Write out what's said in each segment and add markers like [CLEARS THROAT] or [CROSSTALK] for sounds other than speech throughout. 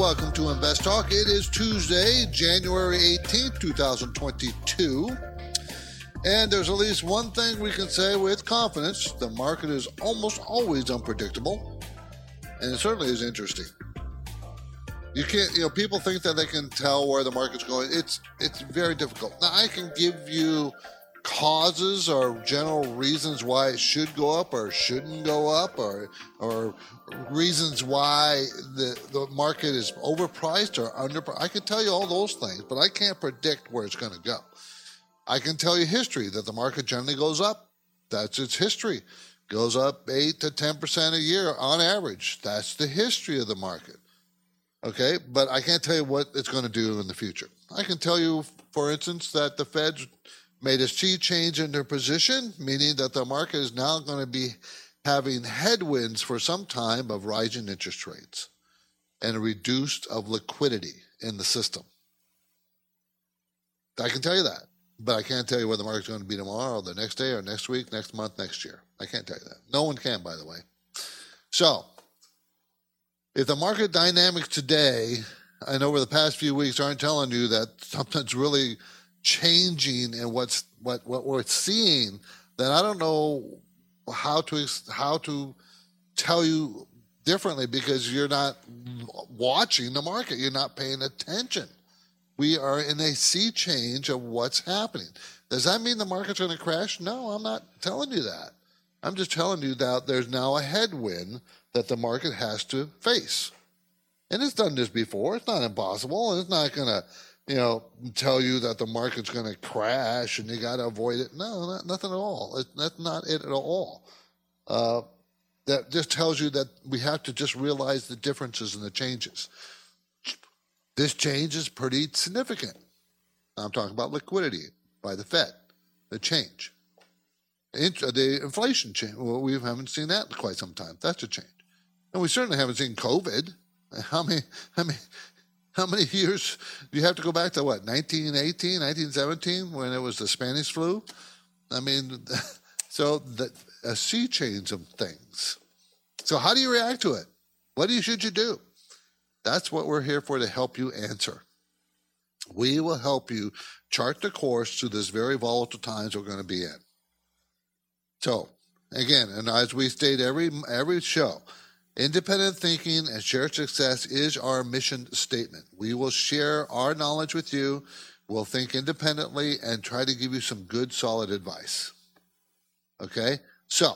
Welcome to Invest Talk. It is Tuesday, January 18th, 2022. And there's at least one thing we can say with confidence the market is almost always unpredictable, and it certainly is interesting. You can't, you know, people think that they can tell where the market's going. It's it's very difficult. Now I can give you causes or general reasons why it should go up or shouldn't go up or or reasons why the the market is overpriced or under I can tell you all those things, but I can't predict where it's going to go. I can tell you history that the market generally goes up. That's its history. Goes up 8 to 10% a year on average. That's the history of the market. Okay, but I can't tell you what it's going to do in the future. I can tell you, for instance, that the Feds made a sea change in their position, meaning that the market is now going to be having headwinds for some time of rising interest rates and a reduced of liquidity in the system. I can tell you that, but I can't tell you where the market's going to be tomorrow, the next day, or next week, next month, next year. I can't tell you that. No one can, by the way. So, if the market dynamics today and over the past few weeks aren't telling you that something's really changing and what's what what we're seeing, then I don't know how to how to tell you differently because you're not watching the market, you're not paying attention. We are in a sea change of what's happening. Does that mean the market's going to crash? No, I'm not telling you that. I'm just telling you that there's now a headwind that the market has to face. And it's done this before. It's not impossible. And it's not going to, you know, tell you that the market's going to crash and you got to avoid it. No, not, nothing at all. It, that's not it at all. Uh, that just tells you that we have to just realize the differences and the changes. This change is pretty significant. I'm talking about liquidity by the Fed, the change. The inflation change. Well, we haven't seen that in quite some time. That's a change. And we certainly haven't seen COVID. [LAUGHS] How many, how many, how many [LAUGHS] years do you have to go back to what, 1918, 1917, when it was the Spanish flu? I mean, [LAUGHS] so the, a sea change of things. So how do you react to it? What do you, should you do? That's what we're here for to help you answer. We will help you chart the course through this very volatile times we're going to be in. So, again, and as we state every every show, independent thinking and shared success is our mission statement. We will share our knowledge with you. We'll think independently and try to give you some good, solid advice. Okay? So,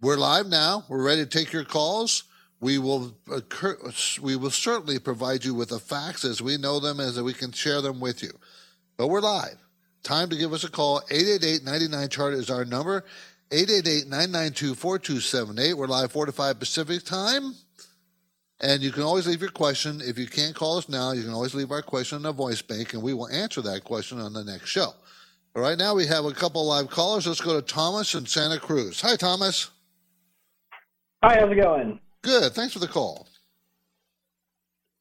we're live now. We're ready to take your calls. We will uh, occur, we will certainly provide you with the facts as we know them, as we can share them with you. But we're live. Time to give us a call. 888-99 chart is our number. 888-992-4278. We're live 4 to 5 Pacific time. And you can always leave your question. If you can't call us now, you can always leave our question in the voice bank, and we will answer that question on the next show. All right, now we have a couple live callers. Let's go to Thomas in Santa Cruz. Hi, Thomas. Hi, how's it going? Good. Thanks for the call.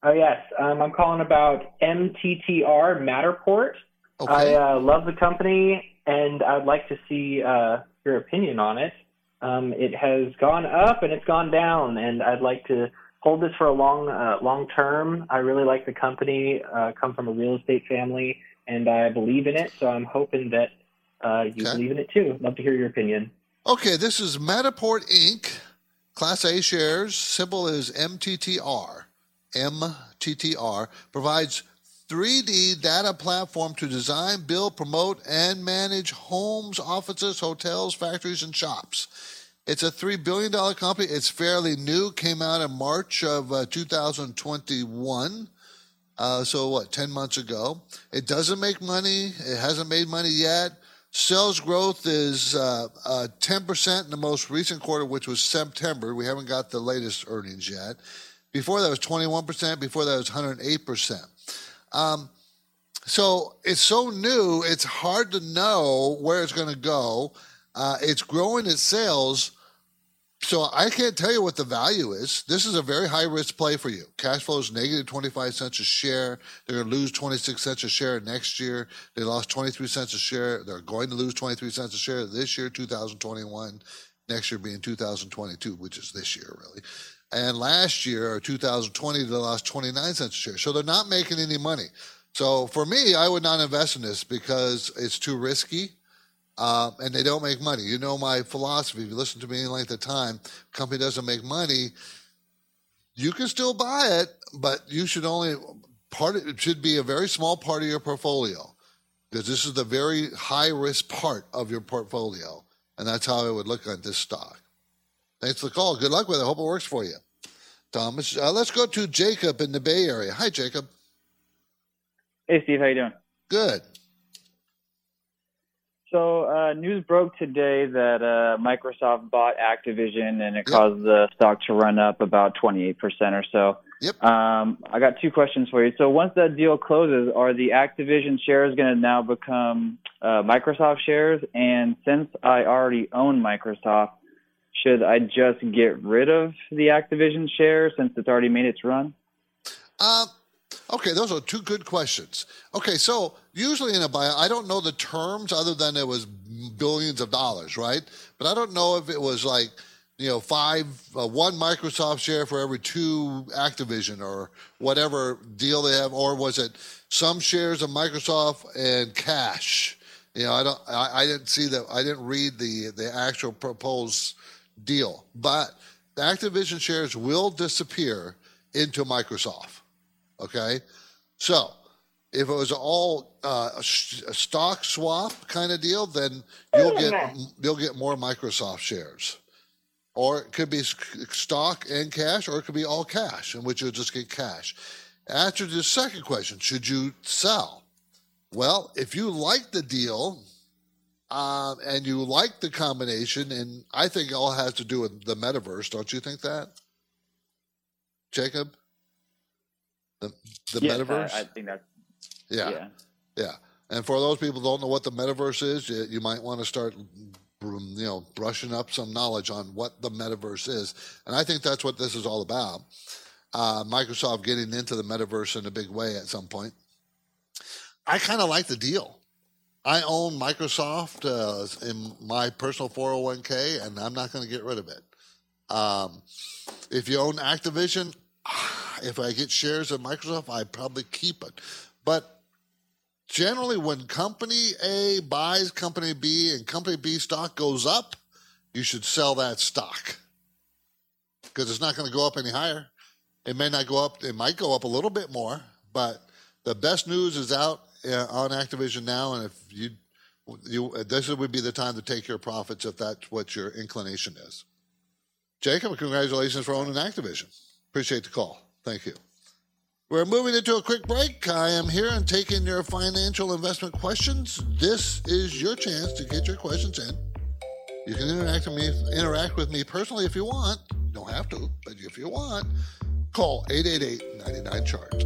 Oh yes, um, I'm calling about MTTR Matterport. Okay. I uh, love the company, and I'd like to see uh, your opinion on it. Um, it has gone up and it's gone down, and I'd like to hold this for a long, uh, long term. I really like the company. Uh, come from a real estate family, and I believe in it. So I'm hoping that uh, you Okay. believe in it too. Love to hear your opinion. Okay, this is Matterport Inc. Class A shares, symbol is MTTR. MTTR provides 3D data platform to design, build, promote, and manage homes, offices, hotels, factories, and shops. It's a $3 billion company. It's fairly new, came out in March of uh, 2021. Uh, so, what, 10 months ago? It doesn't make money. It hasn't made money yet. Sales growth is uh, uh, 10% in the most recent quarter, which was September. We haven't got the latest earnings yet. Before that was 21%. Before that was 108%. Um, so it's so new, it's hard to know where it's going to go. Uh, it's growing its sales. So I can't tell you what the value is. This is a very high risk play for you. Cash flow is negative 25 cents a share. They're going to lose 26 cents a share next year. They lost 23 cents a share. They're going to lose 23 cents a share this year, 2021. Next year being 2022, which is this year really. And last year, or 2020, they lost 29 cents a share. So they're not making any money. So for me, I would not invest in this because it's too risky um, and they don't make money. You know my philosophy. If you listen to me any length of time, company doesn't make money. You can still buy it, but you should only part. Of, it should be a very small part of your portfolio because this is the very high risk part of your portfolio, and that's how I would look at this stock. Thanks for the call. Good luck with it. Hope it works for you, Thomas. Uh, let's go to Jacob in the Bay Area. Hi, Jacob. Hey, Steve, how you doing? Good. So, uh, news broke today that uh, Microsoft bought Activision, and it Yep. caused the stock to run up about 28% or so. Yep. Um, I got two questions for you. So, once that deal closes, are the Activision shares going to now become uh, Microsoft shares? And since I already own Microsoft, should I just get rid of the Activision share since it's already made its run? Uh, okay, those are two good questions. Okay, so usually in a buyout, I don't know the terms other than it was billions of dollars, right? But I don't know if it was like, you know, five, uh, one Microsoft share for every two Activision or whatever deal they have, or was it some shares of Microsoft and cash? You know, I don't, I, I didn't see that, I didn't read the the actual proposed deal, but the Activision shares will disappear into Microsoft. Okay, so if it was all uh, a, sh- a stock swap kind of deal, then you'll get you'll get more Microsoft shares, or it could be stock and cash, or it could be all cash, in which you'll just get cash. Answer to the second question: Should you sell? Well, if you like the deal um, and you like the combination, and I think it all has to do with the metaverse, don't you think that, Jacob? The the metaverse. I, think that. yeah, yeah. yeah. And for those people who don't know what the metaverse is, you, you might want to start, you know, brushing up some knowledge on what the metaverse is. And I think that's what this is all about. Uh, Microsoft getting into the metaverse in a big way at some point. I kind of like the deal. I own Microsoft uh, in my personal 401k, and I'm not going to get rid of it. Um, if you own Activision, [SIGHS] if I get shares of Microsoft, I probably keep it. But generally, when company A buys company B and company B stock goes up, you should sell that stock because it's not going to go up any higher. It may not go up, it might go up a little bit more, but the best news is out uh, on Activision now. And if you, you, this would be the time to take your profits if that's what your inclination is. Jacob, congratulations for owning Activision. Appreciate the call. Thank you. We're moving into a quick break. I am here and taking your financial investment questions. This is your chance to get your questions in. You can interact with me, interact with me personally if you want. You don't have to, but if you want, call 888 chart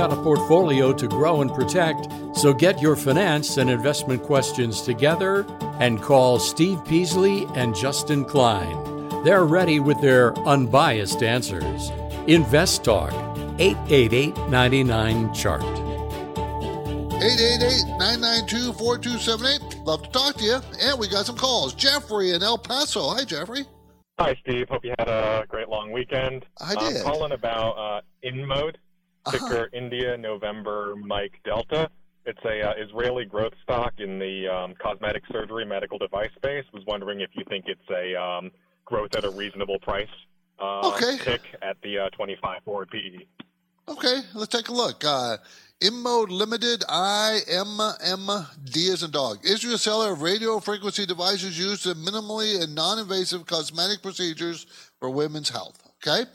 got a portfolio to grow and protect, so get your finance and investment questions together and call Steve Peasley and Justin Klein. They're ready with their unbiased answers. Invest Talk, 888 99 Chart. 888-992-4278. Love to talk to you. And we got some calls. Jeffrey in El Paso. Hi, Jeffrey. Hi, Steve. Hope you had a great long weekend. I did. I'm calling about uh, InMode, Uh-huh. ticker [LAUGHS] India November Mike Delta. It's a uh, Israeli growth stock in the um, cosmetic surgery medical device space. Was wondering if you think it's a um, growth at a reasonable price. Uh, Okay. Tick at the uh, 25 forward PE. Okay, let's take a look. Uh, InMode Limited, INMD as in dog. Israel seller of radio frequency devices used in minimally and non invasive cosmetic procedures for women's health. Okay?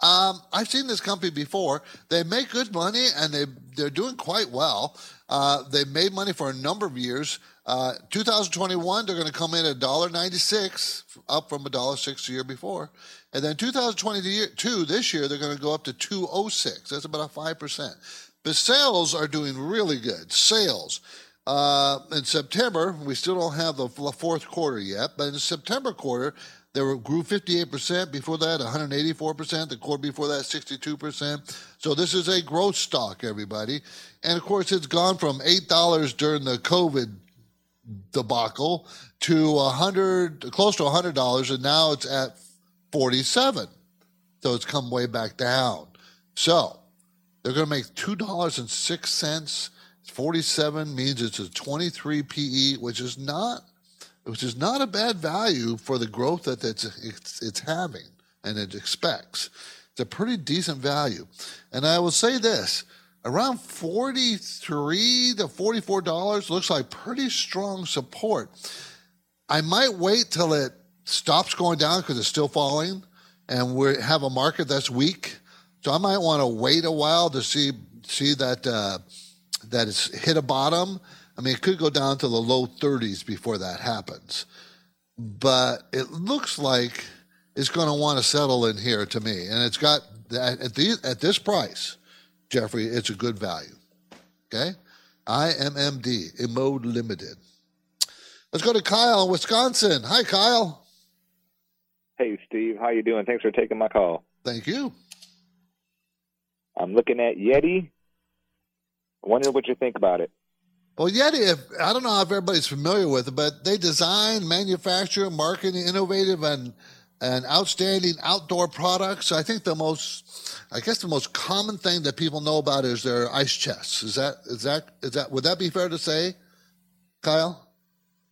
Um, I've seen this company before. They make good money and they, they're doing quite well. Uh, they've made money for a number of years. Uh, 2021, they're going to come in at $1.96, up from $1.06 the year before. And then 2022, this year, they're going to go up to 206. That's about a 5%. But sales are doing really good. Sales. Uh, in September, we still don't have the fourth quarter yet, but in September quarter, they grew 58%. Before that, 184%. The quarter before that, 62%. So this is a growth stock, everybody. And of course, it's gone from $8 during the COVID debacle to 100 close to $100 and now it's at 47 so it's come way back down so they're going to make $2.06 47 means it's a 23 PE which is not which is not a bad value for the growth that it's it's, it's having and it expects. It's a pretty decent value. And I will say this around 43 to 44 dollars looks like pretty strong support. I might wait till it stops going down because it's still falling and we have a market that's weak. So i might want to wait a while to see see that uh, that it's hit a bottom i mean it could go down to the low 30s before that happens but it looks like it's going to want to settle in here to me and it's got at, the, at this price Jeffrey, it's a good value. Okay? INMD, InMode Limited. Let's go to Kyle in Wisconsin. Hi, Kyle. Hey, Steve. How you doing? Thanks for taking my call. Thank you. I'm looking at Yeti. Wondering what you think about it. Well, Yeti, if, I don't know if everybody's familiar with it, but they design, manufacture, market innovative and and outstanding outdoor products. I think the most, I guess the most common thing that people know about is their ice chests. Is that is that is that would that be fair to say, Kyle?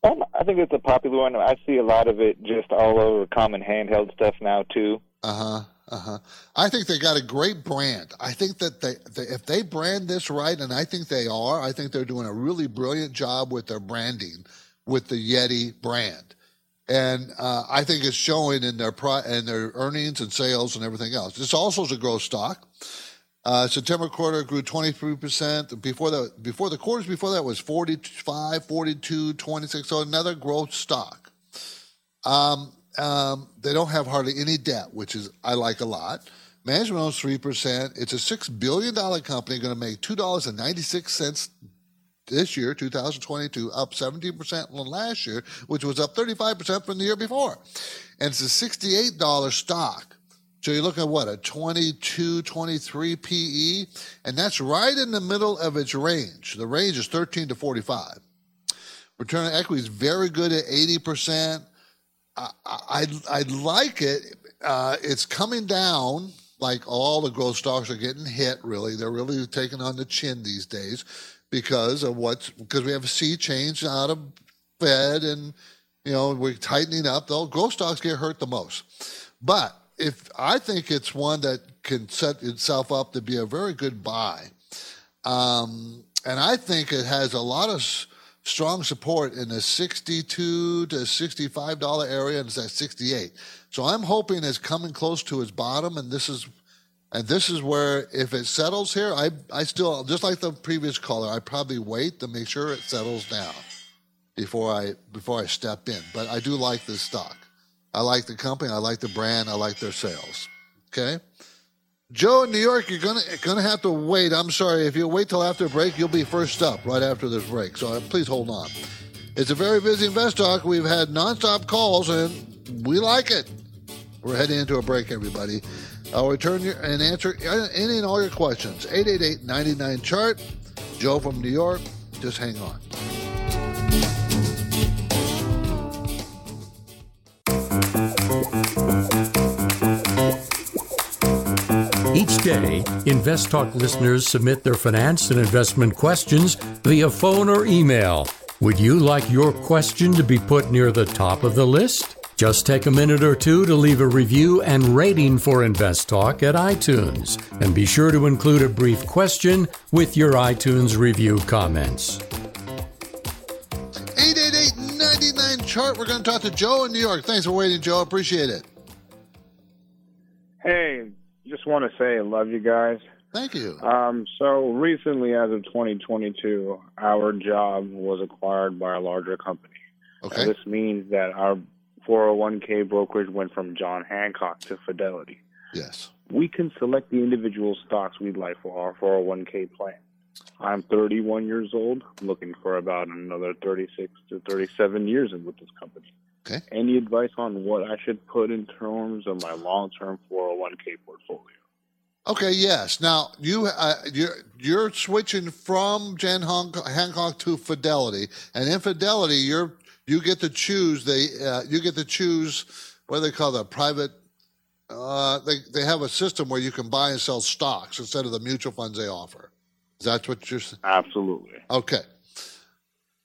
Um, I think it's a popular one. I see a lot of it just all over common handheld stuff now too. Uh huh. Uh huh. I think they got a great brand. I think that they, they, if they brand this right, and I think they are, I think they're doing a really brilliant job with their branding with the Yeti brand, and uh, I think it's showing in their pro- in their earnings and sales and everything else. This also is a growth stock. Uh, September quarter grew 23%. Before that, before the quarters before that was 45, 42, 26. So another growth stock. Um, um, they don't have hardly any debt, which is I like a lot. Management owns three percent. It's a six billion dollar company, going to make two dollars and ninety six cents this year, 2022, up 17 percent from last year, which was up 35 percent from the year before. And it's a 68 dollar stock. So you're looking at what a 22, 23 PE, and that's right in the middle of its range. The range is 13 to 45. Return on equity is very good at 80 percent. I, I, I like it. Uh, it's coming down like all the growth stocks are getting hit, really. They're really taking on the chin these days because of what's, because we have a sea change out of Fed and, you know, we're tightening up. The growth stocks get hurt the most. But if I think it's one that can set itself up to be a very good buy. Um, and I think it has a lot of strong support in the 62 to 65 dollar area and it's at 68 so i'm hoping it's coming close to its bottom and this is and this is where if it settles here i i still just like the previous caller i probably wait to make sure it settles down before i before i step in. But i do like this stock. I like the company i like the brand i like their sales. Okay Joe in New York, you're gonna gonna have to wait. I'm sorry. If you wait till after break, you'll be first up right after this break. So uh, please hold on. It's a very busy Invest Talk. We've had nonstop calls, and we like it. We're heading into a break, everybody. I'll return your, and answer any and all your questions. 888-99 chart. Joe from New York. Just hang on. Day, Invest Talk listeners submit their finance and investment questions via phone or email. Would you like your question to be put near the top of the list? Just take a minute or two to leave a review and rating for Invest Talk at iTunes. And be sure to include a brief question with your iTunes review comments. 888 chart. We're going to talk to Joe in New York. Thanks for waiting, Joe. Appreciate it. Hey, just want to say I love you guys. Thank you. Um, so recently, as of 2022, our job was acquired by a larger company. Okay. this means that our 401k brokerage went from John Hancock to Fidelity. Yes. We can select the individual stocks we'd like for our 401k plan. I'm 31 years old, I'm looking for about another 36 to 37 years in with this company. Okay. Any advice on what I should put in terms of my long-term 401k portfolio? Okay. Yes. Now you uh, you're you're switching from Jan Hancock, Hancock to Fidelity, and in Fidelity, you're you get to choose they uh, you get to choose what do they call that private. Uh, they they have a system where you can buy and sell stocks instead of the mutual funds they offer. Is that what you're saying? Absolutely. Okay.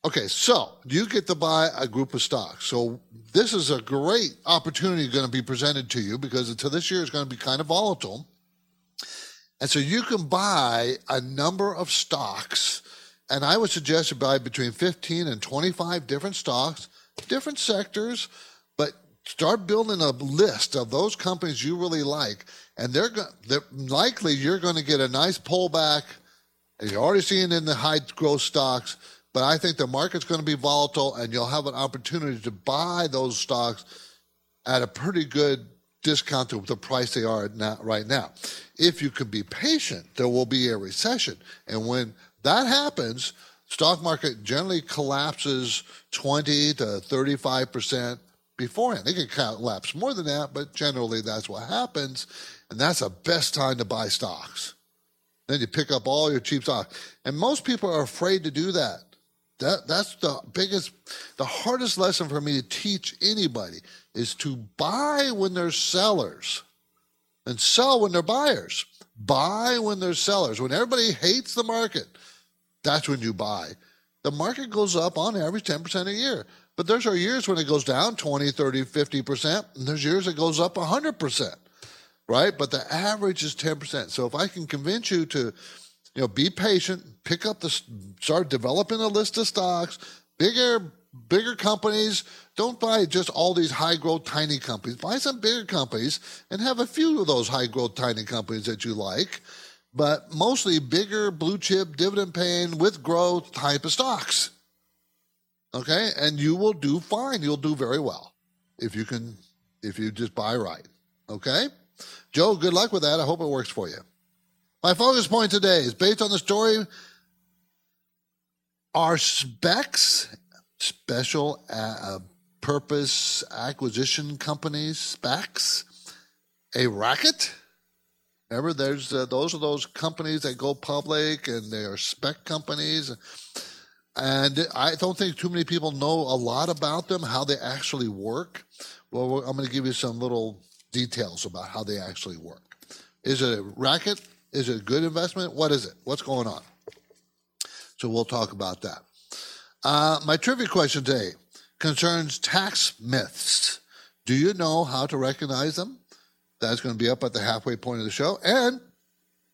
Okay, so you get to buy a group of stocks. So this is a great opportunity going to be presented to you because until this year is going to be kind of volatile. And so you can buy a number of stocks, and I would suggest you buy between 15 and 25 different stocks, different sectors, but start building a list of those companies you really like, and they're, go- they're likely you're going to get a nice pullback. You're already seeing in the high growth stocks, but I think the market's going to be volatile, and you'll have an opportunity to buy those stocks at a pretty good discount to the price they are at right now. If you can be patient, there will be a recession. And when that happens, stock market generally collapses 20 to 35% beforehand. It can collapse more than that, but generally that's what happens. And that's the best time to buy stocks. Then you pick up all your cheap stock. And most people are afraid to do that. That that's the biggest, the hardest lesson for me to teach anybody is to buy when they're sellers and sell when they're buyers. Buy when they're sellers. When everybody hates the market, that's when you buy. The market goes up on average 10% a year. But there's our years when it goes down 20, 30, 50%, and there's years it goes up 100%, right? But the average is 10%. So if I can convince you to you know, be patient, pick up the, start developing a list of stocks, bigger, bigger companies. Don't buy just all these high growth, tiny companies. Buy some bigger companies and have a few of those high growth, tiny companies that you like, but mostly bigger, blue chip, dividend paying with growth type of stocks. Okay. And you will do fine. You'll do very well if you can, if you just buy right. Okay. Joe, good luck with that. I hope it works for you. My focus point today is based on the story Are SPACs, special uh, purpose acquisition companies, SPACs, a racket? Remember, there's uh, those are those companies that go public and they are SPAC companies. And I don't think too many people know a lot about them, how they actually work. Well, I'm going to give you some little details about how they actually work. Is it a racket? Is it a good investment? What is it? What's going on? So we'll talk about that. Uh, my trivia question today concerns tax myths. Do you know how to recognize them? That's going to be up at the halfway point of the show. And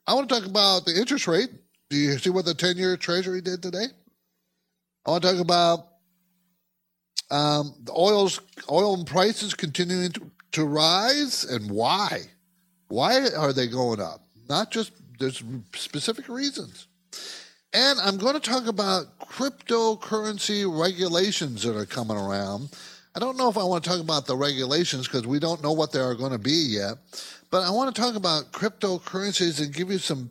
I want to talk about the interest rate. Do you see what the 10 year treasury did today? I want to talk about um, the oil's oil prices continuing to, to rise and why. Why are they going up? Not just there's specific reasons. And I'm going to talk about cryptocurrency regulations that are coming around. I don't know if I want to talk about the regulations because we don't know what they are going to be yet. But I want to talk about cryptocurrencies and give you some,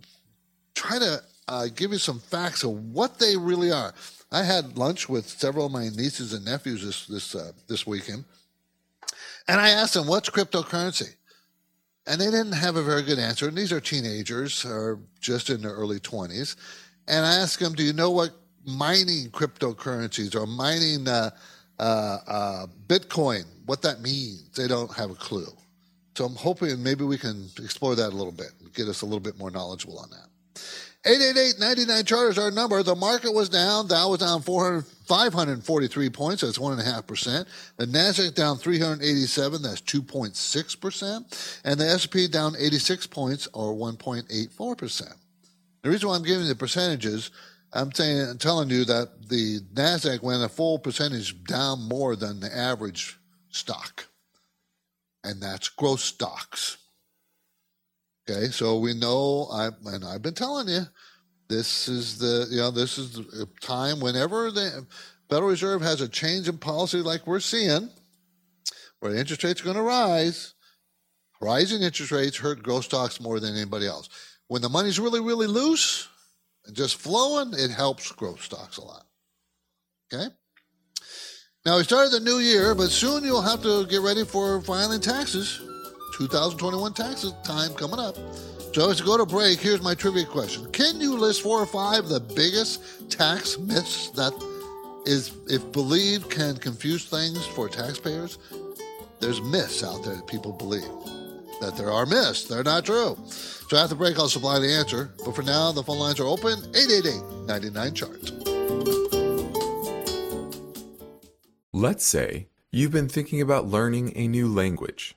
try to uh, give you some facts of what they really are. I had lunch with several of my nieces and nephews this this uh, this weekend, and I asked them, "What's cryptocurrency?" And they didn't have a very good answer. And these are teenagers or just in their early 20s. And I asked them, Do you know what mining cryptocurrencies or mining uh, uh, uh, Bitcoin, what that means? They don't have a clue. So I'm hoping maybe we can explore that a little bit and get us a little bit more knowledgeable on that. 888-99 chart is our number. The market was down. Dow was down 400, 543 points. That's 1.5%. The NASDAQ down 387. That's 2.6%. And the S&P down 86 points or 1.84%. The reason why I'm giving the percentages, I'm saying, I'm telling you that the NASDAQ went a full percentage down more than the average stock. And that's growth stocks. Okay, so we know, I and I've been telling you, this is the you know this is the uh, time whenever the Federal Reserve has a change in policy like we're seeing, where interest rates are going to rise. Rising interest rates hurt growth stocks more than anybody else. When the money's really really loose and just flowing, it helps growth stocks a lot. Okay. Now we started the new year, but soon you'll have to get ready for filing taxes. 2021 taxes time coming up. So as we go to break, here's my trivia question. Can you list four or five the biggest tax myths that is, if believed, can confuse things for taxpayers? There's myths out there that people believe. That there are myths. They're not true. So after break, I'll supply the answer. But for now, the phone lines are open 888 99 chart. Let's say you've been thinking about learning a new language.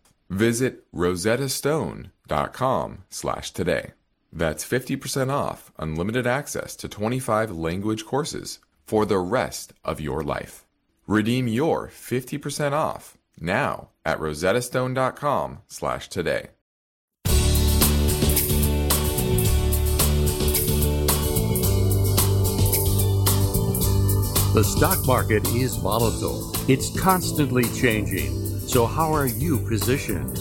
Visit rosettastone.com slash today. That's 50% off unlimited access to 25 language courses for the rest of your life. Redeem your 50% off now at rosettastone.com slash today. The stock market is volatile. It's constantly changing. So how are you positioned?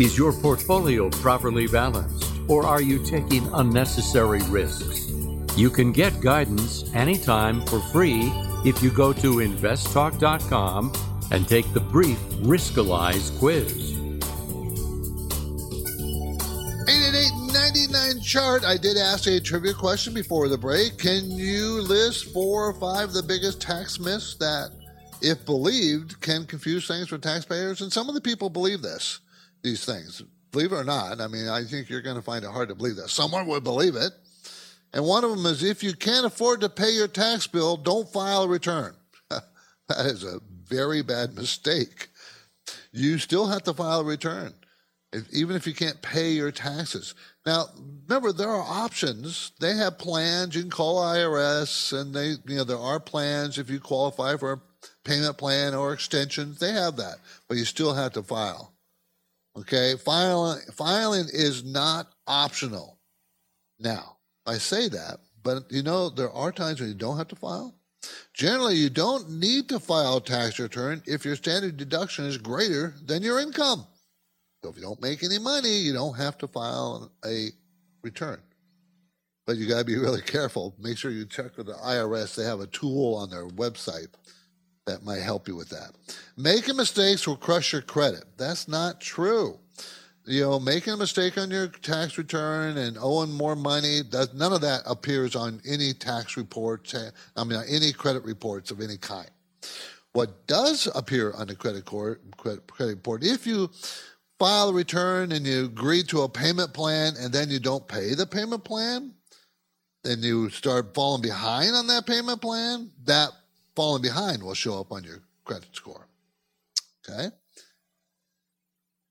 Is your portfolio properly balanced or are you taking unnecessary risks? You can get guidance anytime for free if you go to investtalk.com and take the brief Riskalyze quiz. 888-99 chart. I did ask a trivia question before the break. Can you list four or five of the biggest tax myths that, if believed, can confuse things for taxpayers? And some of the people believe this, these things. Believe it or not, I mean, I think you're going to find it hard to believe that. Someone would believe it. And one of them is if you can't afford to pay your tax bill, don't file a return. [LAUGHS] that is a very bad mistake. You still have to file a return, if, even if you can't pay your taxes. Now, remember, there are options. They have plans. You can call IRS, and they, you know, there are plans if you qualify for a payment plan or extensions. They have that, but you still have to file. Okay, filing filing is not optional. Now, I say that, but you know there are times when you don't have to file. Generally, you don't need to file a tax return if your standard deduction is greater than your income. So if you don't make any money, you don't have to file a return. But you got to be really [LAUGHS] careful. Make sure you check with the IRS. They have a tool on their website that might help you with that. Making mistakes will crush your credit. That's not true. you know, making a mistake on your tax return and owing more money, does, none of that appears on any tax reports, eh, I mean, any credit reports of any kind. What does appear on the credit, court, credit, credit report, if you file a return and you agree to a payment plan and then you don't pay the payment plan, then you start falling behind on that payment plan, that falling behind will show up on your credit score. Okay?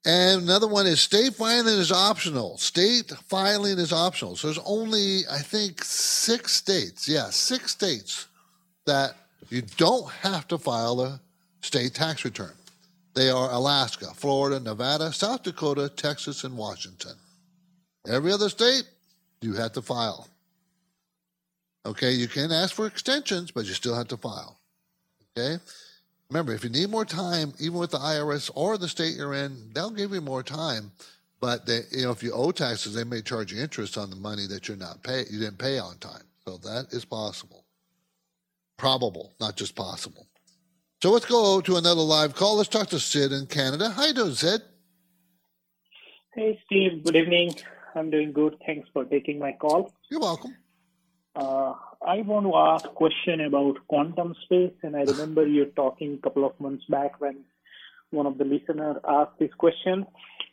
And another one is state filing is optional. State filing is optional. So there's only, I think, six states. Yeah, six states that you don't have to file a state tax return. They are Alaska, Florida, Nevada, South Dakota, Texas, and Washington. Every other state, you have to file. Okay, you can ask for extensions, but you still have to file. Okay? Remember, if you need more time, even with the IRS or the state you're in, they'll give you more time. But they, you know, if you owe taxes, they may charge you interest on the money that you're not pay you didn't pay on time. So that is possible, probable, not just possible. So let's go to another live call. Let's talk to Sid in Canada. How you doing, Sid? Hey, Steve. Good evening. I'm doing good. Thanks for taking my call. You're welcome. Uh, I want to ask a question about QuantumScape, and I remember you talking a couple of months back when one of the listeners asked this question.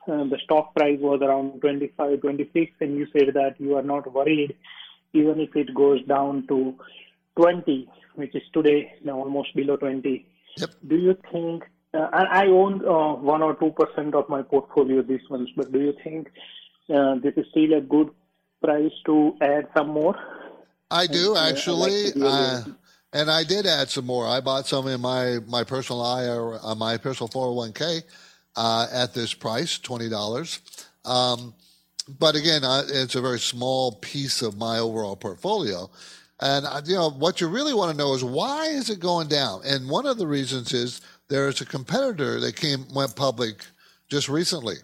Uh, the stock price was around 25, 26, and you said that you are not worried even if it goes down to 20, which is today now almost below 20. Yep. Do you think, uh, I own uh, 1 or 2% of my portfolio this month, but do you think uh, this is still a good price to add some more? I do And, uh, I'd actually, like uh, and I did add some more. I bought some in my my personal IRA, uh, my personal four hundred one k uh, at this price, twenty dollars. Um, but again, I, it's a very small piece of my overall portfolio. And uh, you know what you really want to know is why is it going down? And one of the reasons is there's a competitor that came went public just recently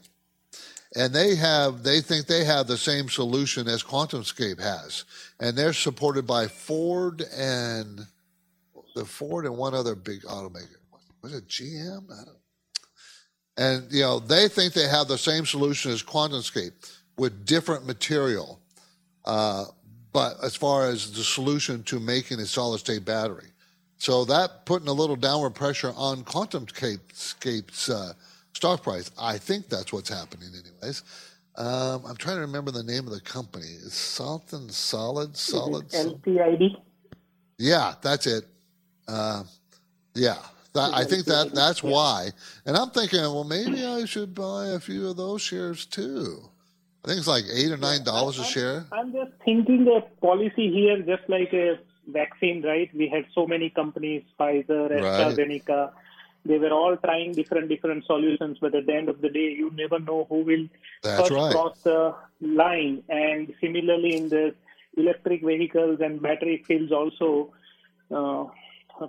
and they have they think they have the same solution as QuantumScape has, and they're supported by Ford and the Ford and one other big automaker. Was it GM? And you know they think they have the same solution as QuantumScape with different material, uh, but as far as the solution to making a solid state battery, so that putting a little downward pressure on QuantumScape's uh, stock price. I think that's what's happening, anyways. Um, I'm trying to remember the name of the company. It's something solid, solid. Is? Yeah, that's it. Uh, yeah, that, I think that that's why. And I'm thinking, well, maybe I should buy a few of those shares too. I think it's like eight or nine dollars a share. I'm just thinking the policy here, just like a vaccine, right? We had so many companies, Pfizer, Right. They were all trying different different solutions, but at the end of the day, you never know who will That's first right. cross the line. And similarly, in the electric vehicles and battery fields, also uh,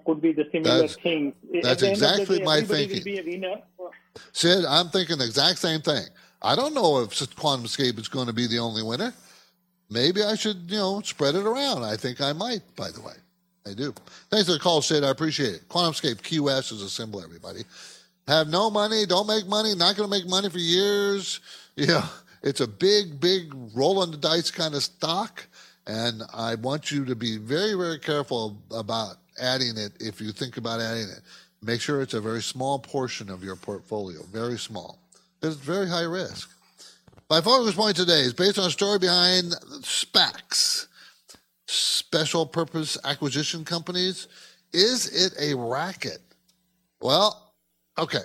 could be the similar That's- thing. That's the end of the exactly day, my thinking. Will be a winner. Sid, I'm thinking the exact same thing. I don't know if QuantumScape is going to be the only winner. Maybe I should, you know, spread it around. I think I might, by the way. I do. Thanks for the call, Sid. I appreciate it. QuantumScape QS is a symbol, everybody. Have no money, don't make money, not going to make money for years. [LAUGHS] Yeah, it's a big, big roll on the dice kind of stock. And I want you to be very, very careful about adding it if you think about adding it. Make sure it's a very small portion of your portfolio, very small. It's very high risk. My focus point today is based on a story behind SPACs, special purpose acquisition companies. Is it a racket? Well, okay.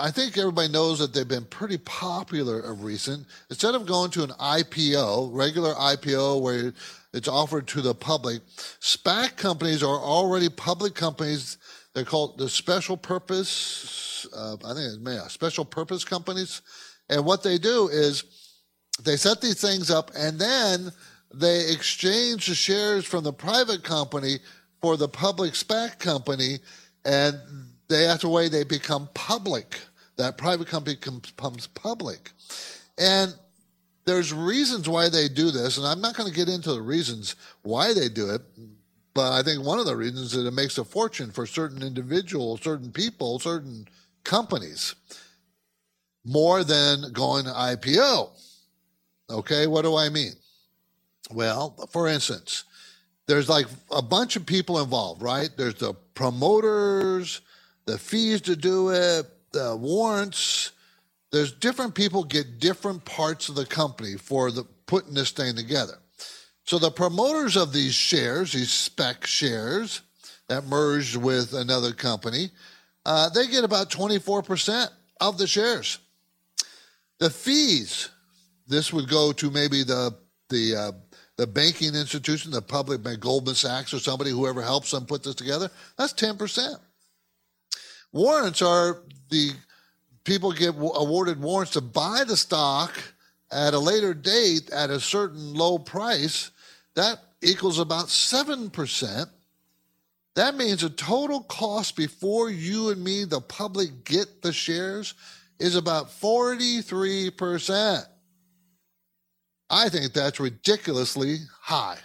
I think everybody knows that they've been pretty popular of recent. Instead of going to an IPO, regular IPO where it's offered to the public, SPAC companies are already public companies. They're called the special purpose, uh, I think it's yeah, special purpose companies. And what they do is they set these things up and then they exchange the shares from the private company for the public SPAC company, and they after a way they become public. That private company becomes public, and there's reasons why they do this, and I'm not going to get into the reasons why they do it. But I think one of the reasons is it makes a fortune for certain individuals, certain people, certain companies. more than going to IPO. Okay, what do I mean? Well, for instance, there's like a bunch of people involved, right? There's the promoters, the fees to do it, the warrants. There's different people get different parts of the company for the putting this thing together. So the promoters of these shares, these SPAC shares that merged with another company, uh, they get about 24% of the shares. The fees, this would go to maybe the the uh, the banking institution, the public bank, Goldman Sachs or somebody, whoever helps them put this together. That's 10%. Warrants are the people get awarded warrants to buy the stock at a later date at a certain low price. That equals about 7%. That means the total cost before you and me, the public, get the shares is about 43%. I think that's ridiculously high.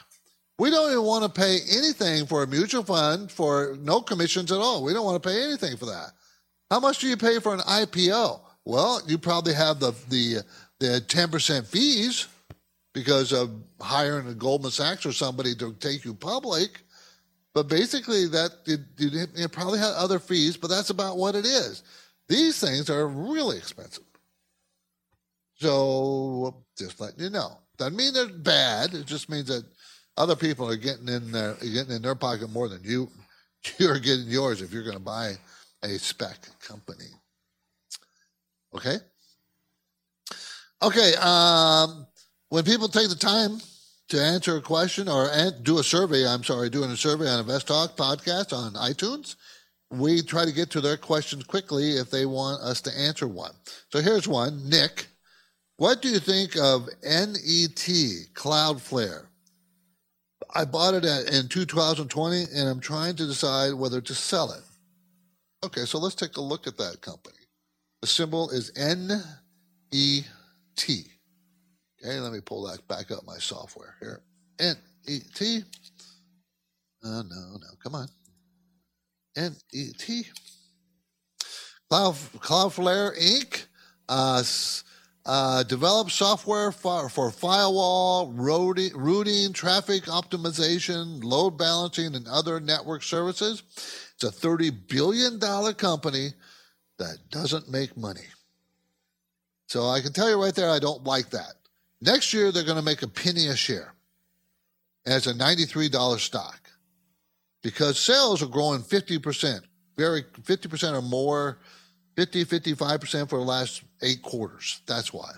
We don't even want to pay anything for a mutual fund for no commissions at all. We don't want to pay anything for that. How much do you pay for an IPO? Well, you probably have the the the ten percent fees because of hiring a Goldman Sachs or somebody to take you public. But basically, that you, you probably have other fees, but that's about what it is. These things are really expensive. So just letting you know. Doesn't mean they're bad. It just means that other people are getting in their getting in their pocket more than you. [LAUGHS] You're getting yours if you're going to buy a SPAC company. Okay. Okay. Um, when people take the time to answer a question or do a survey, I'm sorry, doing a survey on Invest Talk podcast on iTunes, we try to get to their questions quickly if they want us to answer one. So here's one, Nick. What do you think of NET Cloudflare? I bought it at, in 2020 and I'm trying to decide whether to sell it. Okay, so let's take a look at that company. The symbol is NET. Okay, let me pull that back up my software here. NET. Oh, no, no, come on. NET. Cloud, Cloudflare Inc. Uh, uh, develop software for, for firewall, routing, routing, traffic optimization, load balancing, and other network services. It's a $30 billion company that doesn't make money. So I can tell you right there, I don't like that. Next year, they're going to make a penny a share. It's a $93 stock because sales are growing 50%, very 50% or more 50, 55% for the last eight quarters. That's why.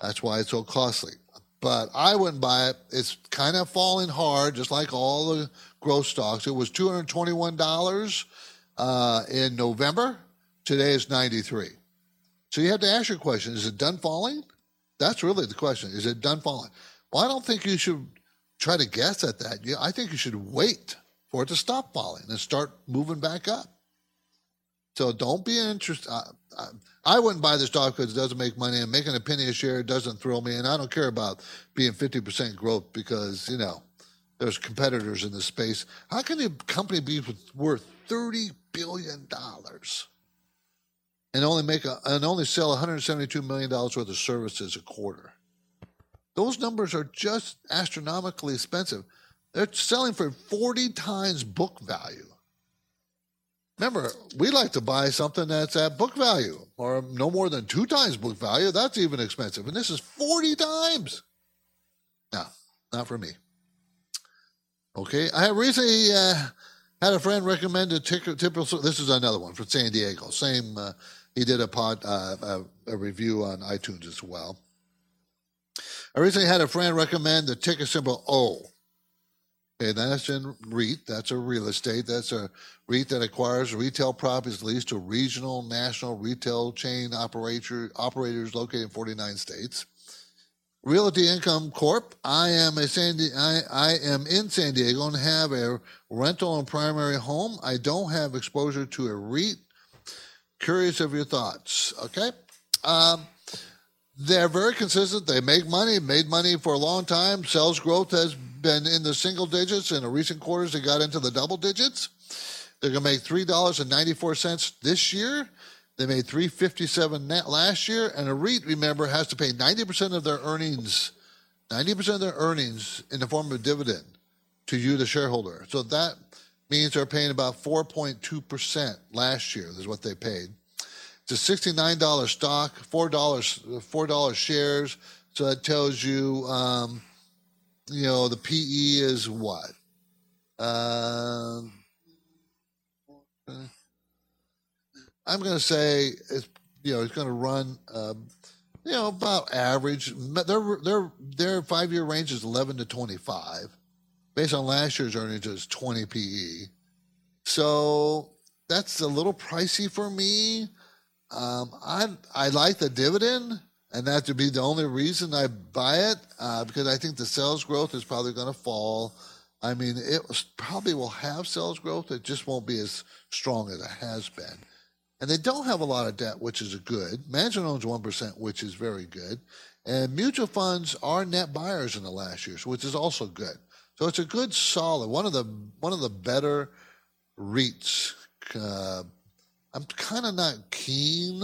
That's why it's so costly. But I wouldn't buy it. It's kind of falling hard, just like all the growth stocks. It was $221 uh, in November. Today is 93. So you have to ask your question, is it done falling? That's really the question. Is it done falling? Well, I don't think you should try to guess at that. Yeah, I think you should wait for it to stop falling and start moving back up. So don't be interested. I, I, I, wouldn't buy this stock because it doesn't make money, and making a penny a share doesn't thrill me. And I don't care about being 50% growth because, you know, there's competitors in this space. How can a company be worth $30 billion and only make a, and only sell $172 million worth of services a quarter? Those numbers are just astronomically expensive. They're selling for 40 times book value. Remember, we like to buy something that's at book value or no more than two times book value. That's even expensive. And this is 40 times. No, not for me. Okay. I recently uh, had a friend recommend a ticker, typical, this is another one from San Diego. Same, uh, he did a pod, uh, a, a review on iTunes as well. I recently had a friend recommend the ticker symbol O. Okay, that's in REIT. That's a real estate. That's a REIT that acquires retail properties leased to regional, national retail chain operator, operators located in 49 states. Realty Income Corp. I am a San Di- I, I am in San Diego and have a rental and primary home. I don't have exposure to a REIT. Curious of your thoughts. Okay. Um, they're very consistent. They make money, made money for a long time. Sales growth has been in the single digits. In the recent quarters, they got into the double digits. They're going to make $3.94 this year. They made 357 net last year, and a REIT, remember, has to pay 90% of their earnings, 90% of their earnings in the form of dividend to you, the shareholder. So that means they're paying about 4.2% last year, is what they paid. It's a $69 stock, $4, $4 shares. So that tells you, um, you know, the PE is what? Uh, I'm going to say it's you know it's going to run um, you know about average. Their their their five year range is 11 to 25, based on last year's earnings is 20 PE. So that's a little pricey for me. Um, I I like the dividend, and that to be the only reason I buy it uh, because I think the sales growth is probably going to fall. I mean, it probably will have sales growth. It just won't be as strong as it has been. And they don't have a lot of debt, which is good. Management owns 1%, which is very good. And mutual funds are net buyers in the last years, which is also good. So it's a good, solid one of the one of the better REITs. Uh, I'm kind of not keen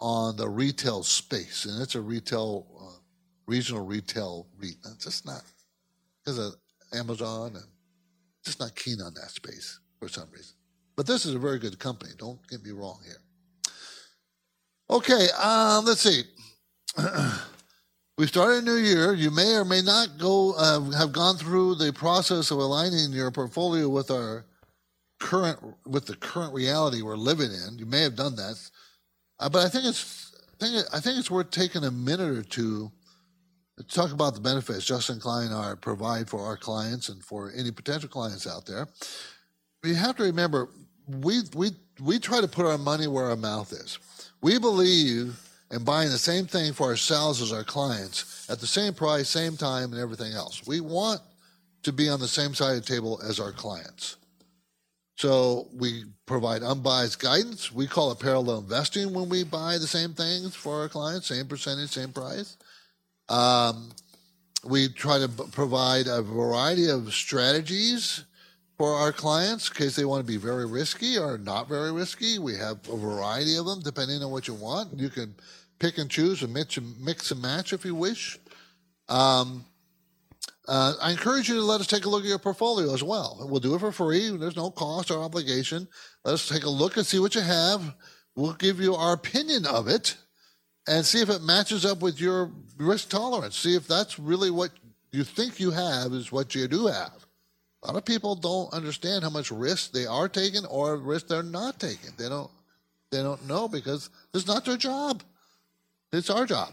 on the retail space, and it's a retail, uh, regional retail REIT. I'm just not because of Amazon, and just not keen on that space for some reason. But this is a very good company. Don't get me wrong here. Okay, um, let's see. [CLEARS THROAT] we started a new year. You may or may not go uh, have gone through the process of aligning your portfolio with our current with the current reality we're living in. You may have done that, uh, but I think it's I think, I think it's worth taking a minute or two talk about the benefits Justin Klein are provide for our clients and for any potential clients out there. You have to remember we we we try to put our money where our mouth is. We believe in buying the same thing for ourselves as our clients at the same price, same time, and everything else. We want to be on the same side of the table as our clients. So we provide unbiased guidance. We call it parallel investing when we buy the same things for our clients, same percentage, same price. Um, we try to provide a variety of strategies for our clients in case they want to be very risky or not very risky. We have a variety of them depending on what you want. You can pick and choose and mix and, mix and match if you wish. Um, uh, I encourage you to let us take a look at your portfolio as well. We'll do it for free. There's no cost or obligation. Let us take a look and see what you have. We'll give you our opinion of it and see if it matches up with your risk tolerance. See if that's really what you think you have is what you do have. A lot of people don't understand how much risk they are taking or risk they're not taking. They don't they don't know because it's not their job. It's our job.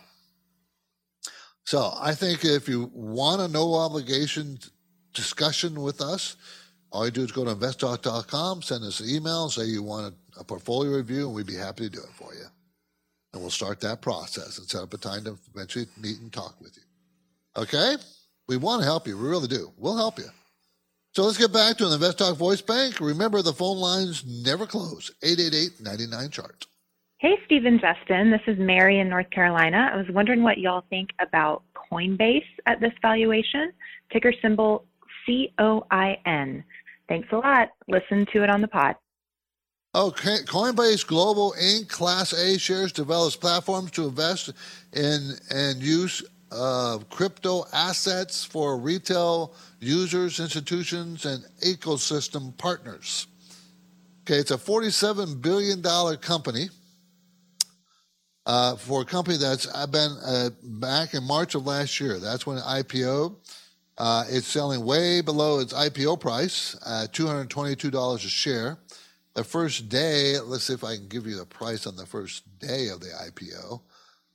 So I think if you want a no obligation discussion with us, all you do is go to investtalk.com, send us an email, say you want a, a portfolio review, and we'd be happy to do it for you. And we'll start that process and set up a time to eventually meet and talk with you. Okay? We want to help you. We really do. We'll help you. So let's get back to the Invest Talk Voice Bank. Remember, the phone lines never close. 888-99 chart. Hey, Stephen Justin. This is Mary in North Carolina. I was wondering what y'all think about Coinbase at this valuation. Ticker symbol C-O-I-N. Thanks a lot. Listen to it on the pod. Okay, Coinbase Global Inc. Class A shares develops platforms to invest in and use of crypto assets for retail users, institutions, and ecosystem partners. Okay, it's a $47 billion company. Uh, for a company that's been uh, back in March of last year. That's when IPO. Uh, it's selling way below its IPO price, $222 a share. The first day, let's see if I can give you the price on the first day of the IPO.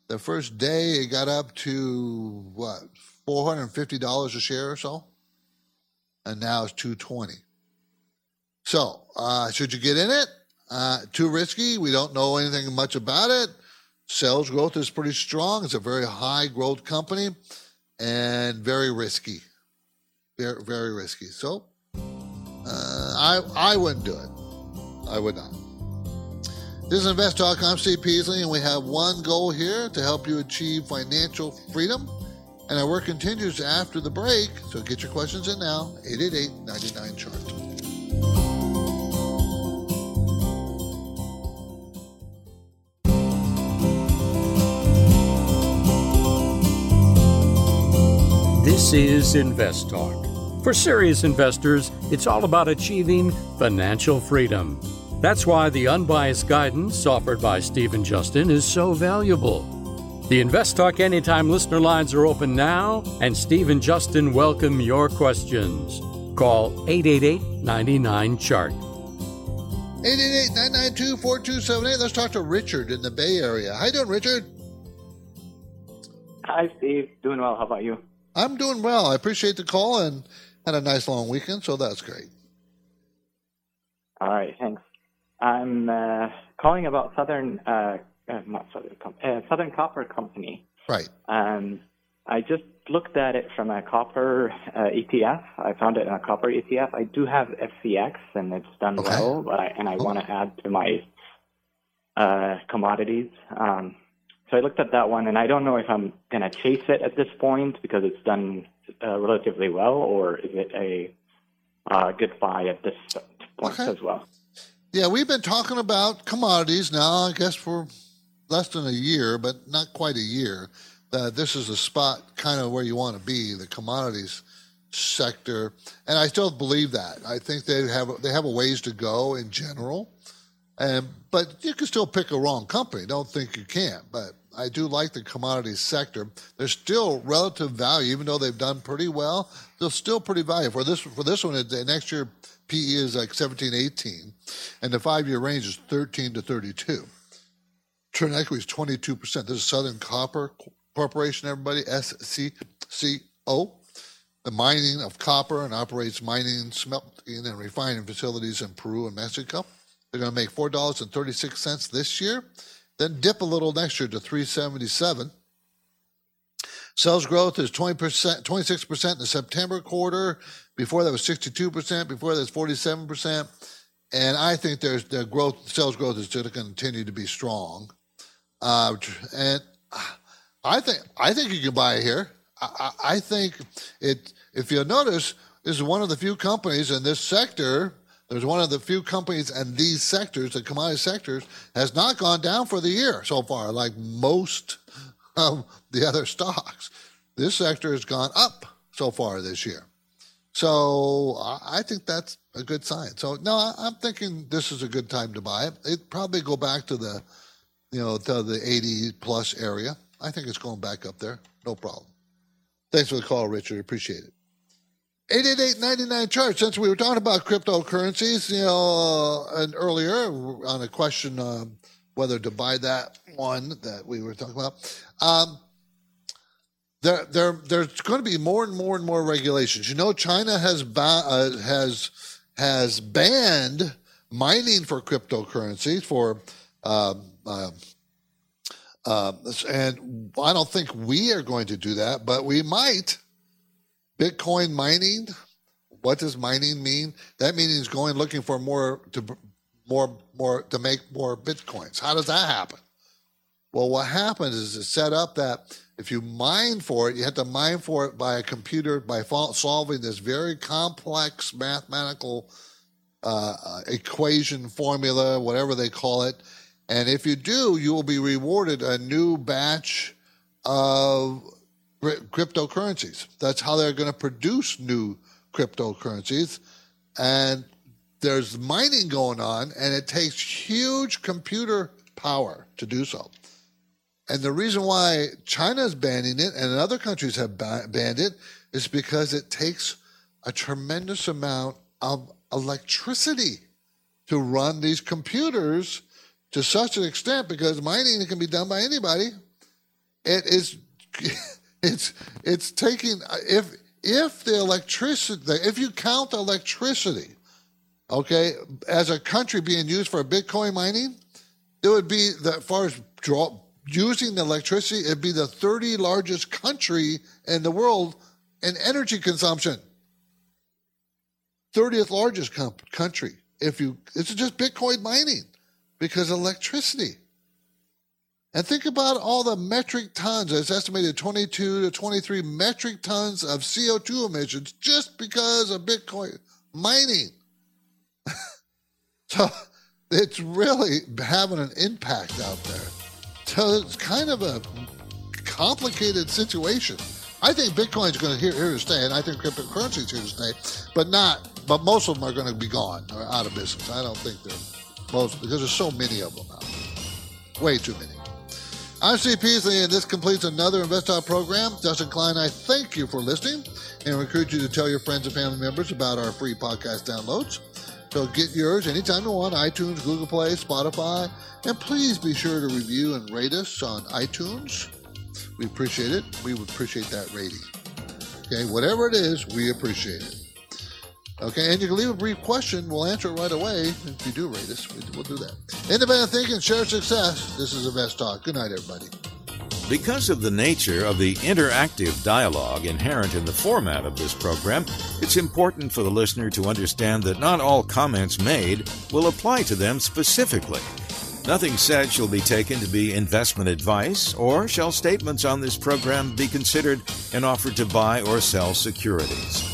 The first day it got up to what, $450 a share or so? and now it's 220. So, uh, should you get in it? Uh, too risky. We don't know anything much about it. Sales growth is pretty strong. It's a very high growth company and very risky. Very, very risky. So, uh, I, I wouldn't do it. I would not. This is Invest Talk. I'm Steve Peasley, and we have one goal here to help you achieve financial freedom. And our work continues after the break, so get your questions in now. 888 99 chart. This is Invest Talk. For serious investors, it's all about achieving financial freedom. That's why the unbiased guidance offered by Steve and Justin is so valuable. The Invest Talk Anytime listener lines are open now, and Steve and Justin welcome your questions. Call 888 99 Chart. 888-992-4278. Let's talk to Richard in the Bay Area. How you doing, Richard? Hi, Steve. Doing well. How about you? I'm doing well. I appreciate the call and had a nice long weekend, so that's great. All right, thanks. I'm uh, calling about Southern, uh, uh, not Southern, uh, Southern Copper Company. Right. Um, I just looked at it from a copper uh, ETF. I found it in a copper ETF. I do have FCX, and it's done Okay. well, but I, and I want to add to my uh, commodities. Um, so I looked at that one, and I don't know if I'm going to chase it at this point because it's done uh, relatively well, or is it a uh, good buy at this point as well? Yeah, we've been talking about commodities now, I guess, for less than a year, but not quite a year. That this is a spot kind of where you want to be, the commodities sector, and I still believe that. I think they have they have a ways to go in general, and but you can still pick a wrong company. Don't think you can't, but I do like the commodities sector. There's still relative value, even though they've done pretty well. They're still pretty valuable. For this for this one, the next year PE is like 17, 18, and the five year range is 13 to 32. Turn equity is 22%. This is Southern Copper Corporation, everybody, SCCO. The mining of copper and operates mining, smelting, and refining facilities in Peru and Mexico. They're going to make $4.36 this year, then dip a little next year to 377 Sales growth is 20%, 26% in the September quarter. Before that was 62%. Before that was 47%. And I think there's the growth, sales growth is going to continue to be strong. Uh, and I think I think you can buy it here. I, I I think it. If you notice, this is one of the few companies in this sector. There's one of the few companies in these sectors, the commodity sectors, has not gone down for the year so far, like most of the other stocks. This sector has gone up so far this year. So I think that's a good sign. So no, I'm thinking this is a good time to buy it. It probably go back to the, you know, to the 80 plus area. I think it's going back up there. No problem. Thanks for the call, Richard. Appreciate it. 888-99 chart. Since we were talking about cryptocurrencies, you know, uh, and earlier on a question um, whether to buy that one that we were talking about, um, there, there, there's going to be more and more and more regulations. You know, China has ba- uh, has has banned mining for cryptocurrencies for, um, uh, and I don't think we are going to do that, but we might. Bitcoin mining. What does mining mean? That means going looking for more to more more to make more bitcoins. How does that happen? Well, what happens is it's set up that if you mine for it, you have to mine for it by a computer by solving this very complex mathematical uh, uh, equation formula, whatever they call it. And if you do, you will be rewarded a new batch of cryptocurrencies. That's how they're going to produce new cryptocurrencies. And there's mining going on, and it takes huge computer power to do so. And the reason why China is banning it and other countries have ba- banned it is because it takes a tremendous amount of electricity to run these computers to such an extent because mining can be done by anybody. It is [LAUGHS] it's it's taking if if the electricity if you count electricity okay as a country being used for bitcoin mining it would be the as far as draw, using the electricity it'd be the 30 largest country in the world in energy consumption. 30th largest country if you it's just bitcoin mining because electricity and think about all the metric tons it's estimated 22 to 23 metric tons of co2 emissions just because of bitcoin mining [LAUGHS] so it's really having an impact out there so it's kind of a complicated situation I think Bitcoin is going to here, here to stay, and I think cryptocurrency is here to stay, but not. But most of them are going to be gone or out of business. I don't think they're most because there's so many of them now, way too many. I'm Steve Peasley, and this completes another Invest program. Justin Klein, I thank you for listening and encourage you to tell your friends and family members about our free podcast downloads. So get yours anytime you want iTunes, Google Play, Spotify, and please be sure to review and rate us on iTunes. We appreciate it. We would appreciate that rating. Okay, whatever it is, we appreciate it. Okay, and you can leave a brief question. We'll answer it right away. If you do rate us, we'll do that. Independent thinking, share success. This is the best Talk. Good night, everybody. Because of the nature of the interactive dialogue inherent in the format of this program, it's important for the listener to understand that not all comments made will apply to them specifically. Nothing said shall be taken to be investment advice, or shall statements on this program be considered an offer to buy or sell securities.